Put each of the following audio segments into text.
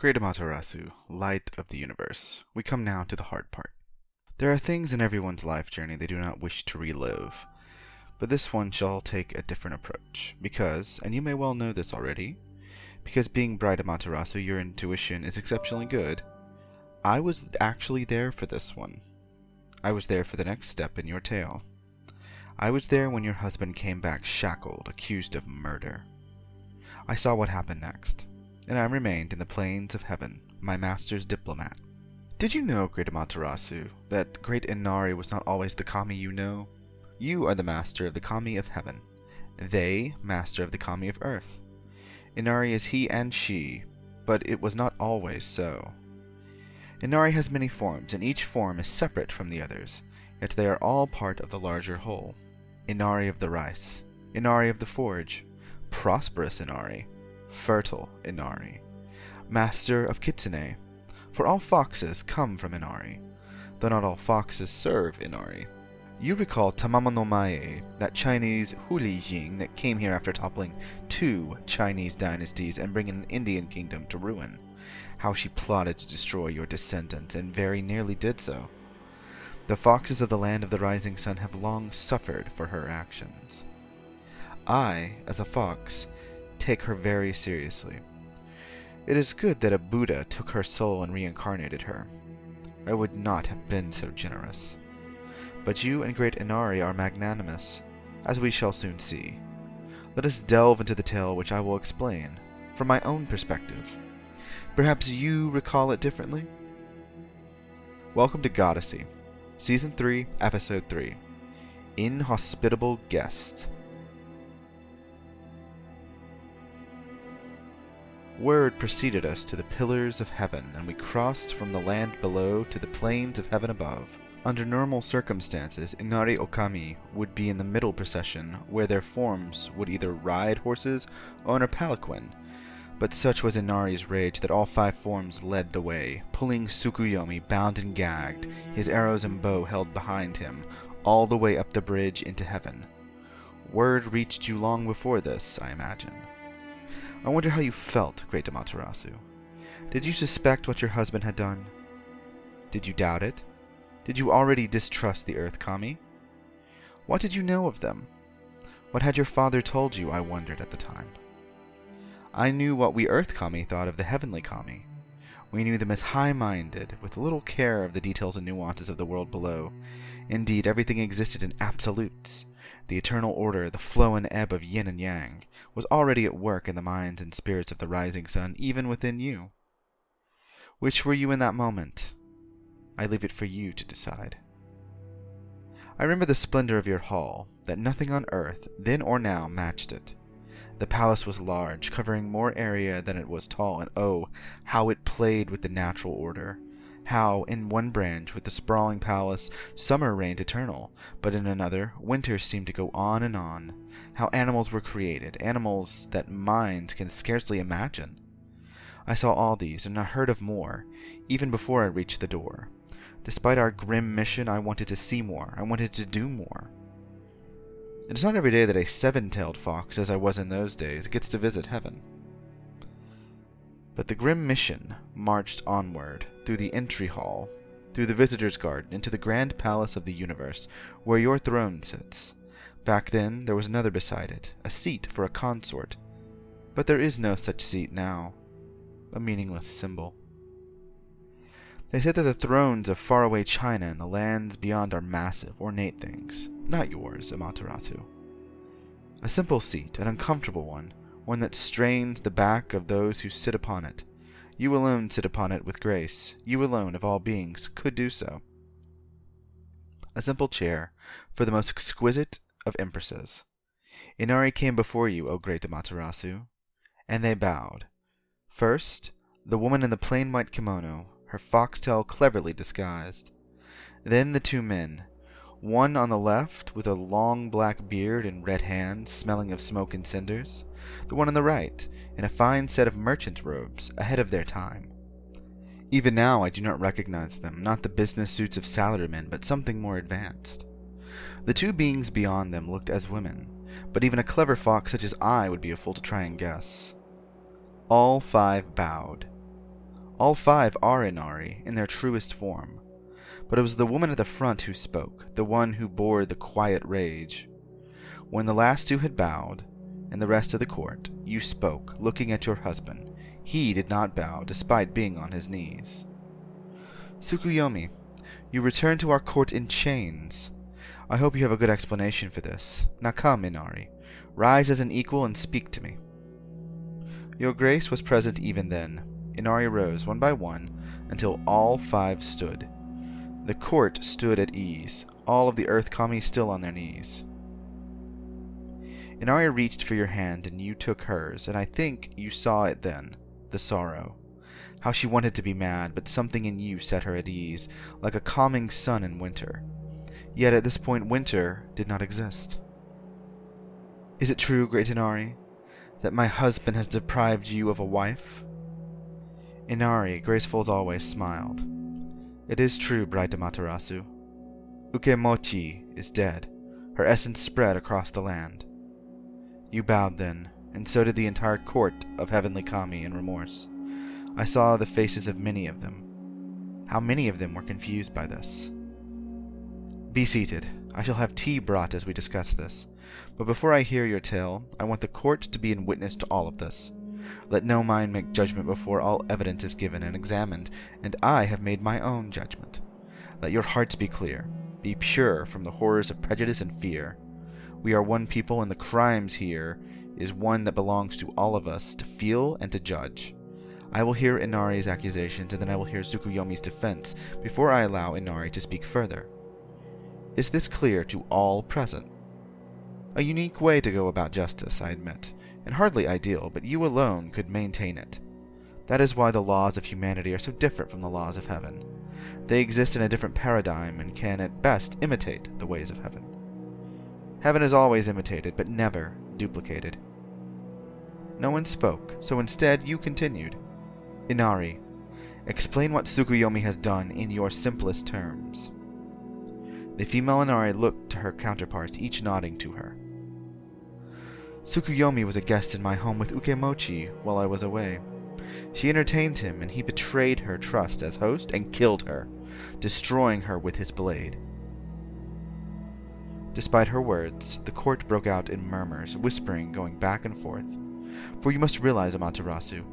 Great Amaterasu, light of the universe, we come now to the hard part. There are things in everyone's life journey they do not wish to relive, but this one shall take a different approach, because, and you may well know this already, because being bright Amaterasu, your intuition is exceptionally good, I was actually there for this one. I was there for the next step in your tale. I was there when your husband came back shackled, accused of murder. I saw what happened next, and I remained in the plains of heaven, my master's diplomat. Did you know, great Amaterasu, that great Inari was not always the kami you know? You are the master of the kami of heaven, they master of the kami of earth. Inari is he and she, but it was not always so. Inari has many forms, and each form is separate from the others, yet they are all part of the larger whole. Inari of the rice, Inari of the forge, prosperous Inari, fertile Inari, master of Kitsune, for all foxes come from Inari, though not all foxes serve Inari. You recall Tamamo no Mae, that Chinese Huli Jing that came here after toppling two Chinese dynasties and bringing an Indian kingdom to ruin how she plotted to destroy your descendants, and very nearly did so. The foxes of the land of the rising sun have long suffered for her actions. I, as a fox, take her very seriously. It is good that a Buddha took her soul and reincarnated her. I would not have been so generous. But you and great Inari are magnanimous, as we shall soon see. Let us delve into the tale which I will explain, from my own perspective. Perhaps you recall it differently? Welcome to Goddessy, Season 3, Episode 3 Inhospitable Guest. Word preceded us to the pillars of heaven, and we crossed from the land below to the plains of heaven above. Under normal circumstances, Inari Okami would be in the middle procession, where their forms would either ride horses or in a palanquin, but such was Inari's rage that all five forms led the way, pulling Tsukuyomi bound and gagged, his arrows and bow held behind him, all the way up the bridge into heaven. Word reached you long before this, I imagine. I wonder how you felt, great Amaterasu. Did you suspect what your husband had done? Did you doubt it? Did you already distrust the Earth Kami? What did you know of them? What had your father told you, I wondered at the time? I knew what we Earth Kami thought of the Heavenly Kami. We knew them as high minded, with little care of the details and nuances of the world below. Indeed, everything existed in absolutes. The eternal order, the flow and ebb of yin and yang, was already at work in the minds and spirits of the rising sun, even within you. Which were you in that moment? I leave it for you to decide. I remember the splendor of your hall, that nothing on earth, then or now, matched it. The palace was large, covering more area than it was tall, and oh, how it played with the natural order. How, in one branch, with the sprawling palace, summer reigned eternal, but in another, winter seemed to go on and on. How animals were created, animals that minds can scarcely imagine. I saw all these, and I heard of more, even before I reached the door. Despite our grim mission, I wanted to see more. I wanted to do more. It is not every day that a seven-tailed fox, as I was in those days, gets to visit heaven. But the grim mission marched onward, through the entry hall, through the visitor's garden, into the grand palace of the universe, where your throne sits. Back then, there was another beside it, a seat for a consort. But there is no such seat now. A meaningless symbol. They say that the thrones of faraway China and the lands beyond are massive, ornate things. Not yours, Amaterasu. A simple seat, an uncomfortable one, one that strains the back of those who sit upon it. You alone sit upon it with grace. You alone, of all beings, could do so. A simple chair, for the most exquisite of empresses. Inari came before you, O great Amaterasu, and they bowed. First, the woman in the plain white kimono, her foxtail cleverly disguised. Then the two men, one on the left with a long black beard and red hands smelling of smoke and cinders, the one on the right in a fine set of merchant's robes, ahead of their time. Even now I do not recognize them, not the business suits of salarymen, but something more advanced. The two beings beyond them looked as women, but even a clever fox such as I would be a fool to try and guess. All five bowed. All five are Inari, in their truest form. But it was the woman at the front who spoke, the one who bore the quiet rage. When the last two had bowed, and the rest of the court, you spoke, looking at your husband. He did not bow, despite being on his knees. Tsukuyomi, you return to our court in chains. I hope you have a good explanation for this. Now come, Inari. Rise as an equal and speak to me. Your Grace was present even then. Inari rose one by one until all five stood. The court stood at ease, all of the Earth Kami still on their knees. Inari reached for your hand and you took hers, and I think you saw it then the sorrow. How she wanted to be mad, but something in you set her at ease, like a calming sun in winter. Yet at this point, winter did not exist. Is it true, great Inari, that my husband has deprived you of a wife? Inari, graceful as always, smiled. It is true, bright Amaterasu. Ukemochi is dead, her essence spread across the land. You bowed then, and so did the entire court of heavenly kami in remorse. I saw the faces of many of them. How many of them were confused by this? Be seated. I shall have tea brought as we discuss this. But before I hear your tale, I want the court to be in witness to all of this. Let no mind make judgment before all evidence is given and examined, and I have made my own judgment. Let your hearts be clear. Be pure from the horrors of prejudice and fear. We are one people, and the crimes here is one that belongs to all of us to feel and to judge. I will hear Inari's accusations, and then I will hear Tsukuyomi's defense before I allow Inari to speak further. Is this clear to all present? A unique way to go about justice, I admit, and hardly ideal, but you alone could maintain it. That is why the laws of humanity are so different from the laws of heaven. They exist in a different paradigm and can at best imitate the ways of heaven. Heaven is always imitated, but never duplicated. No one spoke, so instead you continued. Inari, explain what Tsukuyomi has done in your simplest terms. The female Inari looked to her counterparts, each nodding to her. Tsukuyomi was a guest in my home with Ukemochi while I was away. She entertained him, and he betrayed her trust as host and killed her, destroying her with his blade. Despite her words, the court broke out in murmurs, whispering going back and forth. For you must realize, Amaterasu,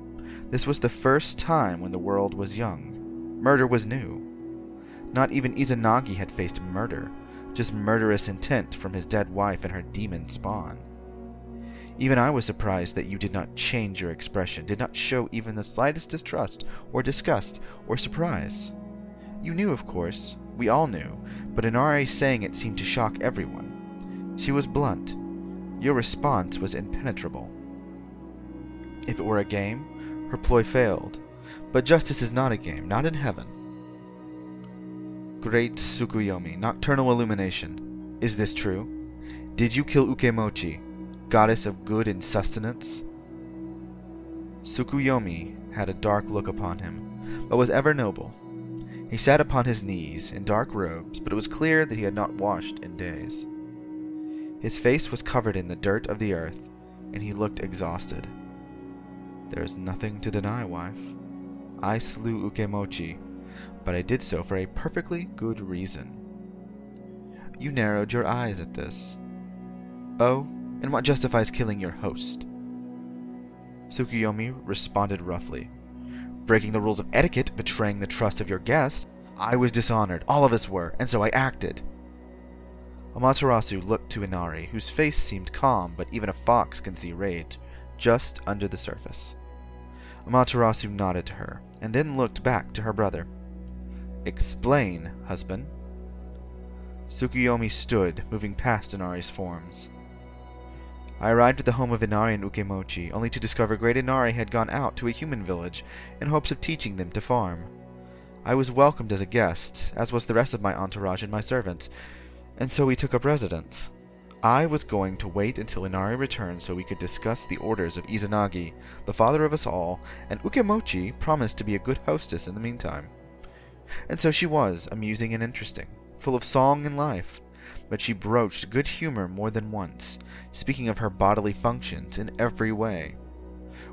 this was the first time when the world was young. Murder was new. Not even Izanagi had faced murder, just murderous intent from his dead wife and her demon spawn. Even I was surprised that you did not change your expression, did not show even the slightest distrust, or disgust, or surprise. You knew, of course, we all knew, but Inari saying it seemed to shock everyone. She was blunt. Your response was impenetrable. If it were a game, her ploy failed. But justice is not a game, not in heaven. Great Tsukuyomi, nocturnal illumination. Is this true? Did you kill Ukemochi, goddess of good and sustenance? Tsukuyomi had a dark look upon him, but was ever noble. He sat upon his knees in dark robes, but it was clear that he had not washed in days. His face was covered in the dirt of the earth, and he looked exhausted. There is nothing to deny, wife. I slew Ukemochi, but I did so for a perfectly good reason. You narrowed your eyes at this. Oh, and what justifies killing your host? Tsukuyomi responded roughly. Breaking the rules of etiquette, betraying the trust of your guest. I was dishonored, all of us were, and so I acted. Amaterasu looked to Inari, whose face seemed calm, but even a fox can see rage, just under the surface. Amaterasu nodded to her, and then looked back to her brother. Explain, husband. Tsukuyomi stood, moving past Inari's forms. I arrived at the home of Inari and Ukemochi, only to discover great Inari had gone out to a human village in hopes of teaching them to farm. I was welcomed as a guest, as was the rest of my entourage and my servants, and so we took up residence. I was going to wait until Inari returned so we could discuss the orders of Izanagi, the father of us all, and Ukemochi promised to be a good hostess in the meantime. And so she was, amusing and interesting, full of song and life but she broached good humor more than once, speaking of her bodily functions in every way.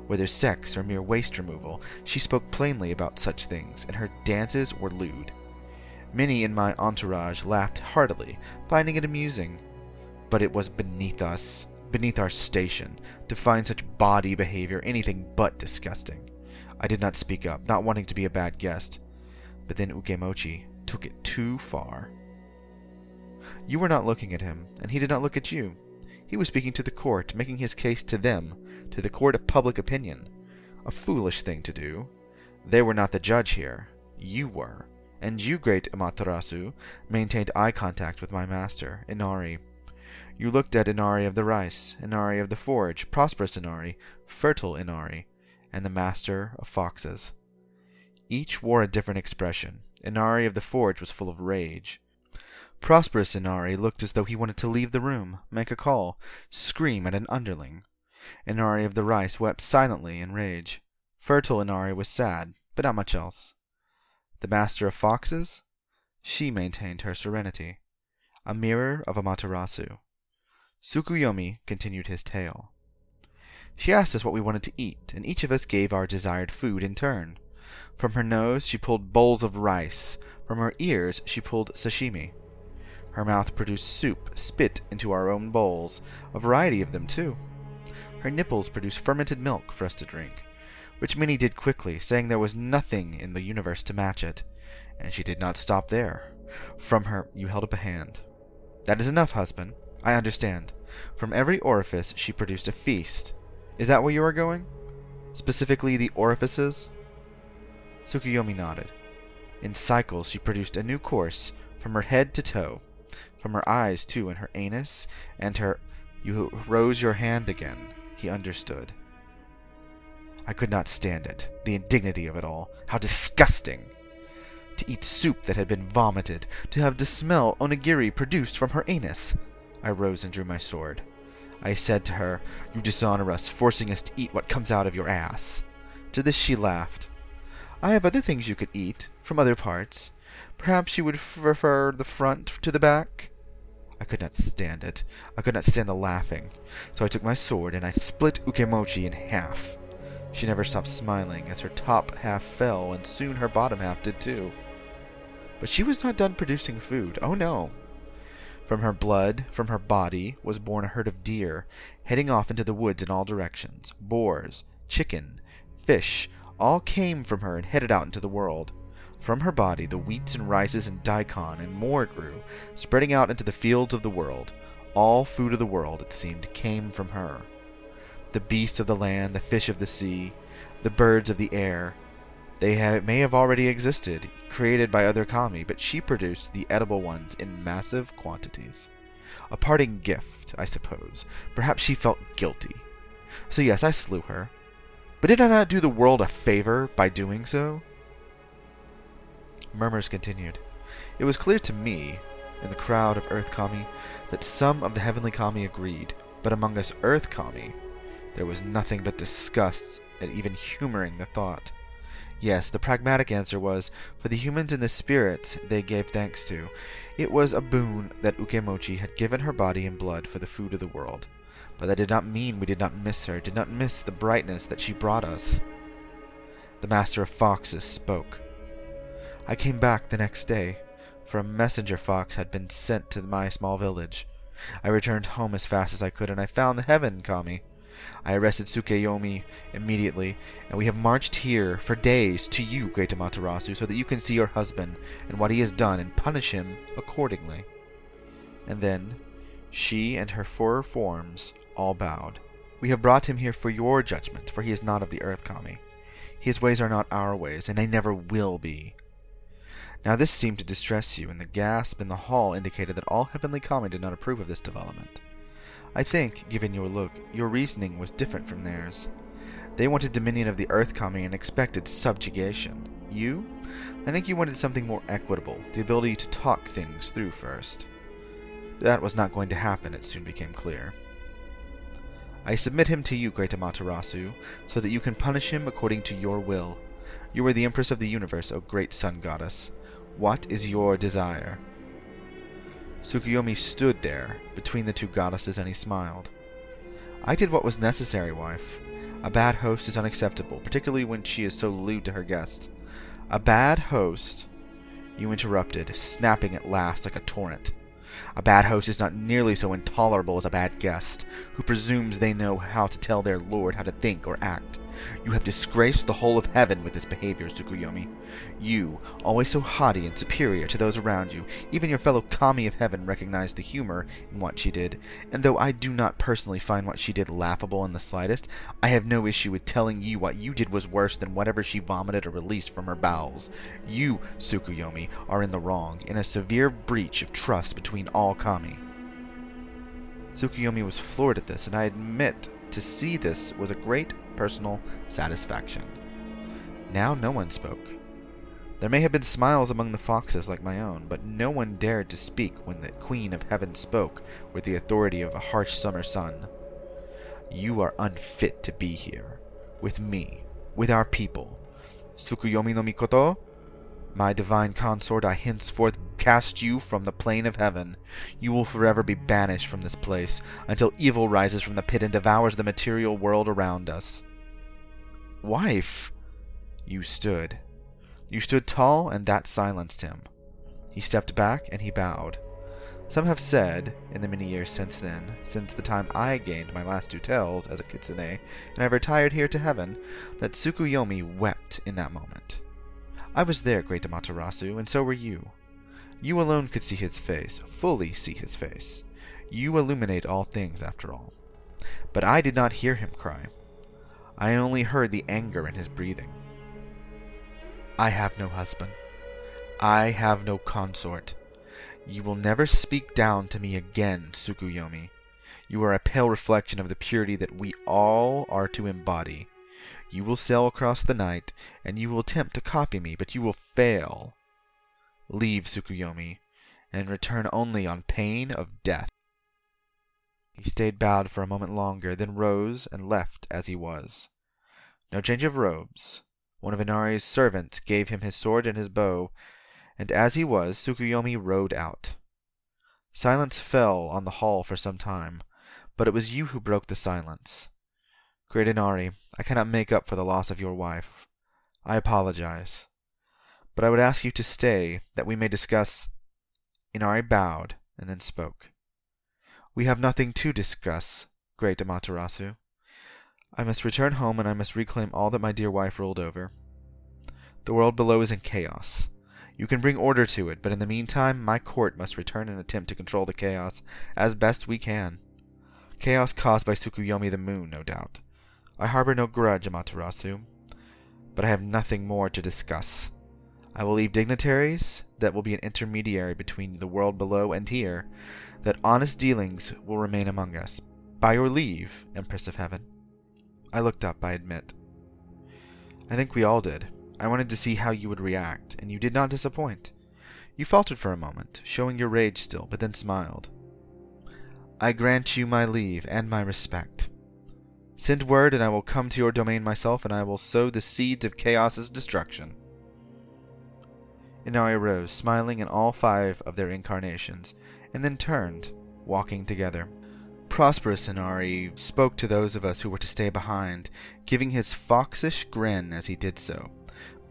whether sex or mere waste removal, she spoke plainly about such things, and her dances were lewd. Many in my entourage laughed heartily, finding it amusing. But it was beneath us, beneath our station, to find such body behavior anything but disgusting. I did not speak up, not wanting to be a bad guest. But then Ukemochi took it too far. You were not looking at him, and he did not look at you. He was speaking to the court, making his case to them, to the court of public opinion. A foolish thing to do. They were not the judge here. You were. And you, great Amaterasu, maintained eye contact with my master, Inari. You looked at Inari of the rice, Inari of the forge, prosperous Inari, fertile Inari, and the master of foxes. Each wore a different expression. Inari of the forge was full of rage. Prosperous Inari looked as though he wanted to leave the room, make a call, scream at an underling. Inari of the rice wept silently in rage. Fertile Inari was sad, but not much else. The master of foxes? She maintained her serenity. A mirror of Amaterasu. Tsukuyomi continued his tale. She asked us what we wanted to eat, and each of us gave our desired food in turn. From her nose she pulled bowls of rice. From her ears she pulled sashimi. Her mouth produced soup, spit into our own bowls, a variety of them, too. Her nipples produced fermented milk for us to drink, which Minnie did quickly, saying there was nothing in the universe to match it. And she did not stop there. From her, you held up a hand. That is enough, husband. I understand. From every orifice she produced a feast. Is that where you are going? Specifically the orifices? Tsukuyomi nodded. In cycles she produced a new course, from her head to toe. From her eyes, too, and her anus, and her... You rose your hand again. He understood. I could not stand it. The indignity of it all. How disgusting! To eat soup that had been vomited. To have the smell onigiri produced from her anus. I rose and drew my sword. I said to her, You dishonor us, forcing us to eat what comes out of your ass. To this she laughed. I have other things you could eat, from other parts. Perhaps you would prefer the front to the back? I could not stand it. I could not stand the laughing. So I took my sword and I split Ukemochi in half. She never stopped smiling as her top half fell, and soon her bottom half did too. But she was not done producing food. Oh no! From her blood, from her body, was born a herd of deer, heading off into the woods in all directions. Boars, chicken, fish, all came from her and headed out into the world. From her body the wheats and rices and daikon and more grew, spreading out into the fields of the world. All food of the world, it seemed, came from her. The beasts of the land, the fish of the sea, the birds of the air, they may have already existed, created by other kami, but she produced the edible ones in massive quantities. A parting gift, I suppose. Perhaps she felt guilty. So yes, I slew her. But did I not do the world a favor by doing so? Murmurs continued. It was clear to me, in the crowd of Earth Kami, that some of the heavenly Kami agreed, but among us Earth Kami, there was nothing but disgust at even humoring the thought. Yes, the pragmatic answer was, for the humans and the spirits they gave thanks to, it was a boon that Ukemochi had given her body and blood for the food of the world. But that did not mean we did not miss her, did not miss the brightness that she brought us. The Master of Foxes spoke. I came back the next day, for a messenger fox had been sent to my small village. I returned home as fast as I could, and I found the heaven kami. I arrested Tsukuyomi immediately, and we have marched here for days to you, great Amaterasu, so that you can see your husband and what he has done and punish him accordingly. And then she and her four forms all bowed. We have brought him here for your judgment, for he is not of the earth kami. His ways are not our ways, and they never will be. Now this seemed to distress you, and the gasp in the hall indicated that all heavenly kami did not approve of this development. I think, given your look, your reasoning was different from theirs. They wanted dominion of the earth kami and expected subjugation. You? I think you wanted something more equitable, the ability to talk things through first. That was not going to happen, it soon became clear. I submit him to you, great Amaterasu, so that you can punish him according to your will. You are the Empress of the universe, O great Sun Goddess. What is your desire? Tsukuyomi stood there, between the two goddesses, and he smiled. I did what was necessary, wife. A bad host is unacceptable, particularly when she is so lewd to her guests. A bad host, you interrupted, snapping at last like a torrent. A bad host is not nearly so intolerable as a bad guest, who presumes they know how to tell their lord how to think or act. You have disgraced the whole of heaven with this behavior, Tsukuyomi. You, always so haughty and superior to those around you, even your fellow kami of heaven recognized the humor in what she did, and though I do not personally find what she did laughable in the slightest, I have no issue with telling you what you did was worse than whatever she vomited or released from her bowels. You, Tsukuyomi, are in the wrong, in a severe breach of trust between all kami. Tsukuyomi was floored at this, and I admit to see this was a great personal satisfaction. Now no one spoke. There may have been smiles among the foxes like my own, but no one dared to speak when the Queen of Heaven spoke with the authority of a harsh summer sun. You are unfit to be here. With me. With our people. Tsukuyomi no Mikoto? My divine consort, I henceforth cast you from the plane of heaven. You will forever be banished from this place, until evil rises from the pit and devours the material world around us. Wife! You stood. You stood tall, and that silenced him. He stepped back, and he bowed. Some have said, in the many years since then, since the time I gained my last two tails as a kitsune, and I retired here to heaven, that Tsukuyomi wept in that moment. I was there, great Amaterasu, and so were you. You alone could see his face, fully see his face. You illuminate all things, after all. But I did not hear him cry. I only heard the anger in his breathing. I have no husband. I have no consort. You will never speak down to me again, Tsukuyomi. You are a pale reflection of the purity that we all are to embody. You will sail across the night, and you will attempt to copy me, but you will fail. Leave Tsukuyomi, and return only on pain of death. He stayed bowed for a moment longer, then rose and left as he was. No change of robes. One of Inari's servants gave him his sword and his bow, and as he was, Tsukuyomi rode out. Silence fell on the hall for some time, but it was you who broke the silence. Great Inari, I cannot make up for the loss of your wife. I apologize. But I would ask you to stay, that we may discuss. Inari bowed, and then spoke. We have nothing to discuss, great Amaterasu. I must return home, and I must reclaim all that my dear wife ruled over. The world below is in chaos. You can bring order to it, but in the meantime, my court must return and attempt to control the chaos as best we can. Chaos caused by Tsukuyomi the moon, no doubt. I harbor no grudge, Amaterasu, but I have nothing more to discuss. I will leave dignitaries that will be an intermediary between the world below and here, that honest dealings will remain among us. By your leave, Empress of Heaven. I looked up, I admit. I think we all did. I wanted to see how you would react, and you did not disappoint. You faltered for a moment, showing your rage still, but then smiled. I grant you my leave and my respect. Send word, and I will come to your domain myself, and I will sow the seeds of chaos's destruction. And Inari rose, smiling in all five of their incarnations, and then turned, walking together. Prosperous Inari spoke to those of us who were to stay behind, giving his foxish grin as he did so.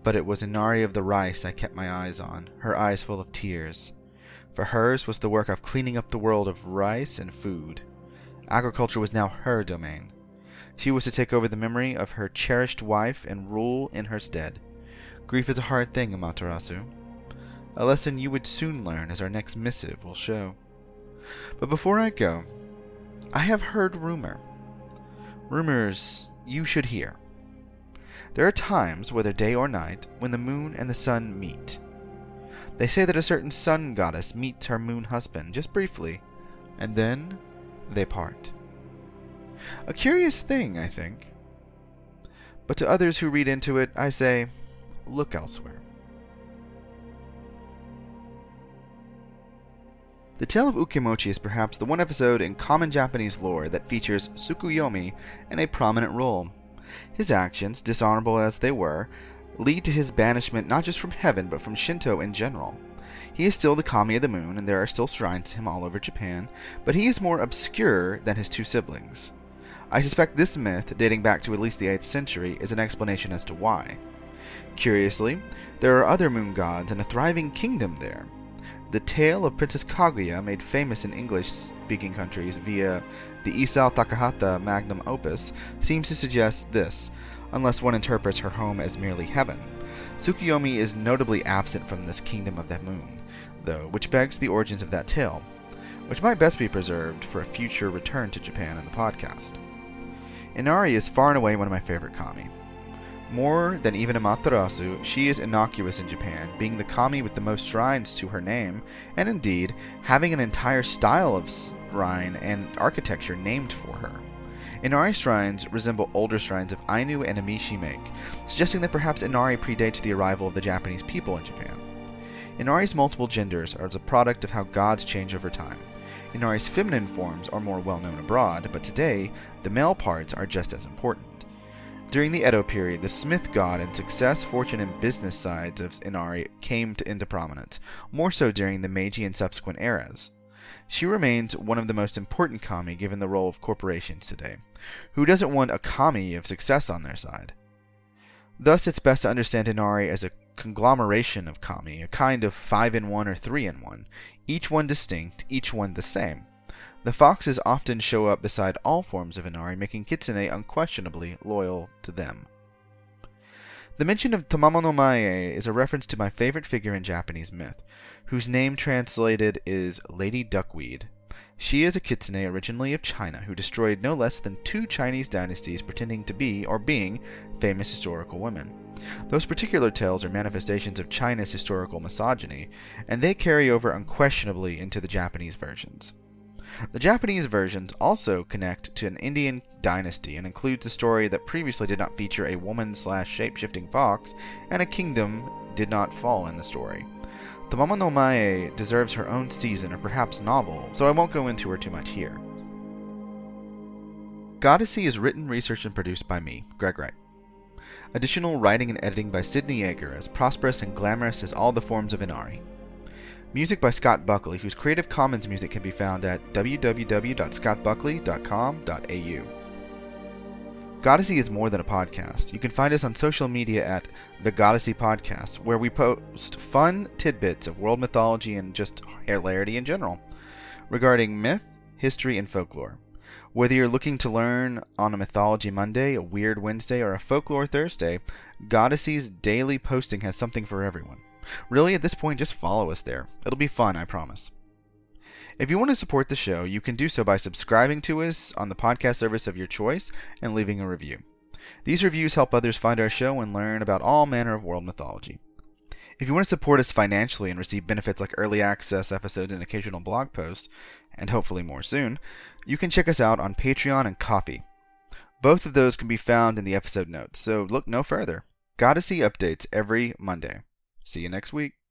But it was Inari of the rice I kept my eyes on, her eyes full of tears. For hers was the work of cleaning up the world of rice and food. Agriculture was now her domain. She was to take over the memory of her cherished wife and rule in her stead. Grief is a hard thing, Amaterasu. A lesson you would soon learn, as our next missive will show. But before I go, I have heard rumor. Rumors you should hear. There are times, whether day or night, when the moon and the sun meet. They say that a certain sun goddess meets her moon husband, just briefly, and then they part. A curious thing, I think. But to others who read into it, I say, look elsewhere. The Tale of Ukemochi is perhaps the one episode in common Japanese lore that features Tsukuyomi in a prominent role. His actions, dishonorable as they were, lead to his banishment not just from heaven but from Shinto in general. He is still the kami of the moon, and there are still shrines to him all over Japan, but he is more obscure than his two siblings. I suspect this myth, dating back to at least the 8th century, is an explanation as to why. Curiously, there are other moon gods and a thriving kingdom there. The tale of Princess Kaguya, made famous in English speaking countries via the Isao Takahata magnum opus, seems to suggest this, unless one interprets her home as merely heaven. Tsukuyomi is notably absent from this kingdom of the moon, though, which begs the origins of that tale, which might best be preserved for a future return to Japan in the podcast. Inari is far and away one of my favorite kami. More than even Amaterasu, she is innocuous in Japan, being the kami with the most shrines to her name, and indeed, having an entire style of shrine and architecture named for her. Inari shrines resemble older shrines of Ainu and Emishi make, suggesting that perhaps Inari predates the arrival of the Japanese people in Japan. Inari's multiple genders are the product of how gods change over time. Inari's feminine forms are more well known abroad, but today, the male parts are just as important. During the Edo period, the smith god and success, fortune, and business sides of Inari came to, into prominence, more so during the Meiji and subsequent eras. She remains one of the most important kami given the role of corporations today. Who doesn't want a kami of success on their side? Thus, it's best to understand Inari as a conglomeration of kami, a kind of 5 in 1 or 3 in 1, each one distinct, each one the same. The foxes often show up beside all forms of Inari, making Kitsune unquestionably loyal to them. The mention of Tamamo no Mae is a reference to my favorite figure in Japanese myth, whose name translated is Lady Duckweed. She is a kitsune originally of China who destroyed no less than two Chinese dynasties pretending to be or being famous historical women. Those particular tales are manifestations of China's historical misogyny, and they carry over unquestionably into the Japanese versions. The Japanese versions also connect to an Indian dynasty and includes a story that previously did not feature a woman slash shape-shifting fox, and a kingdom did not fall in the story. Tamamo no Mae deserves her own season or perhaps novel, so I won't go into her too much here. Goddessy is written, researched, and produced by me, Greg Wright. Additional writing and editing by Sidney Yeager, as prosperous and glamorous as all the forms of Inari. Music by Scott Buckley, whose Creative Commons music can be found at www.scottbuckley.com.au. Goddessy is more than a podcast. You can find us on social media at The Goddessy Podcast, where we post fun tidbits of world mythology and just hilarity in general regarding myth, history, and folklore. Whether you're looking to learn on a Mythology Monday, a Weird Wednesday, or a Folklore Thursday, Goddessy's daily posting has something for everyone. Really, at this point, just follow us there. It'll be fun, I promise. If you want to support the show, you can do so by subscribing to us on the podcast service of your choice and leaving a review. These reviews help others find our show and learn about all manner of world mythology. If you want to support us financially and receive benefits like early access episodes and occasional blog posts, and hopefully more soon, you can check us out on Patreon and Ko-fi. Both of those can be found in the episode notes, so look no further. Goddessy updates every Monday. See you next week.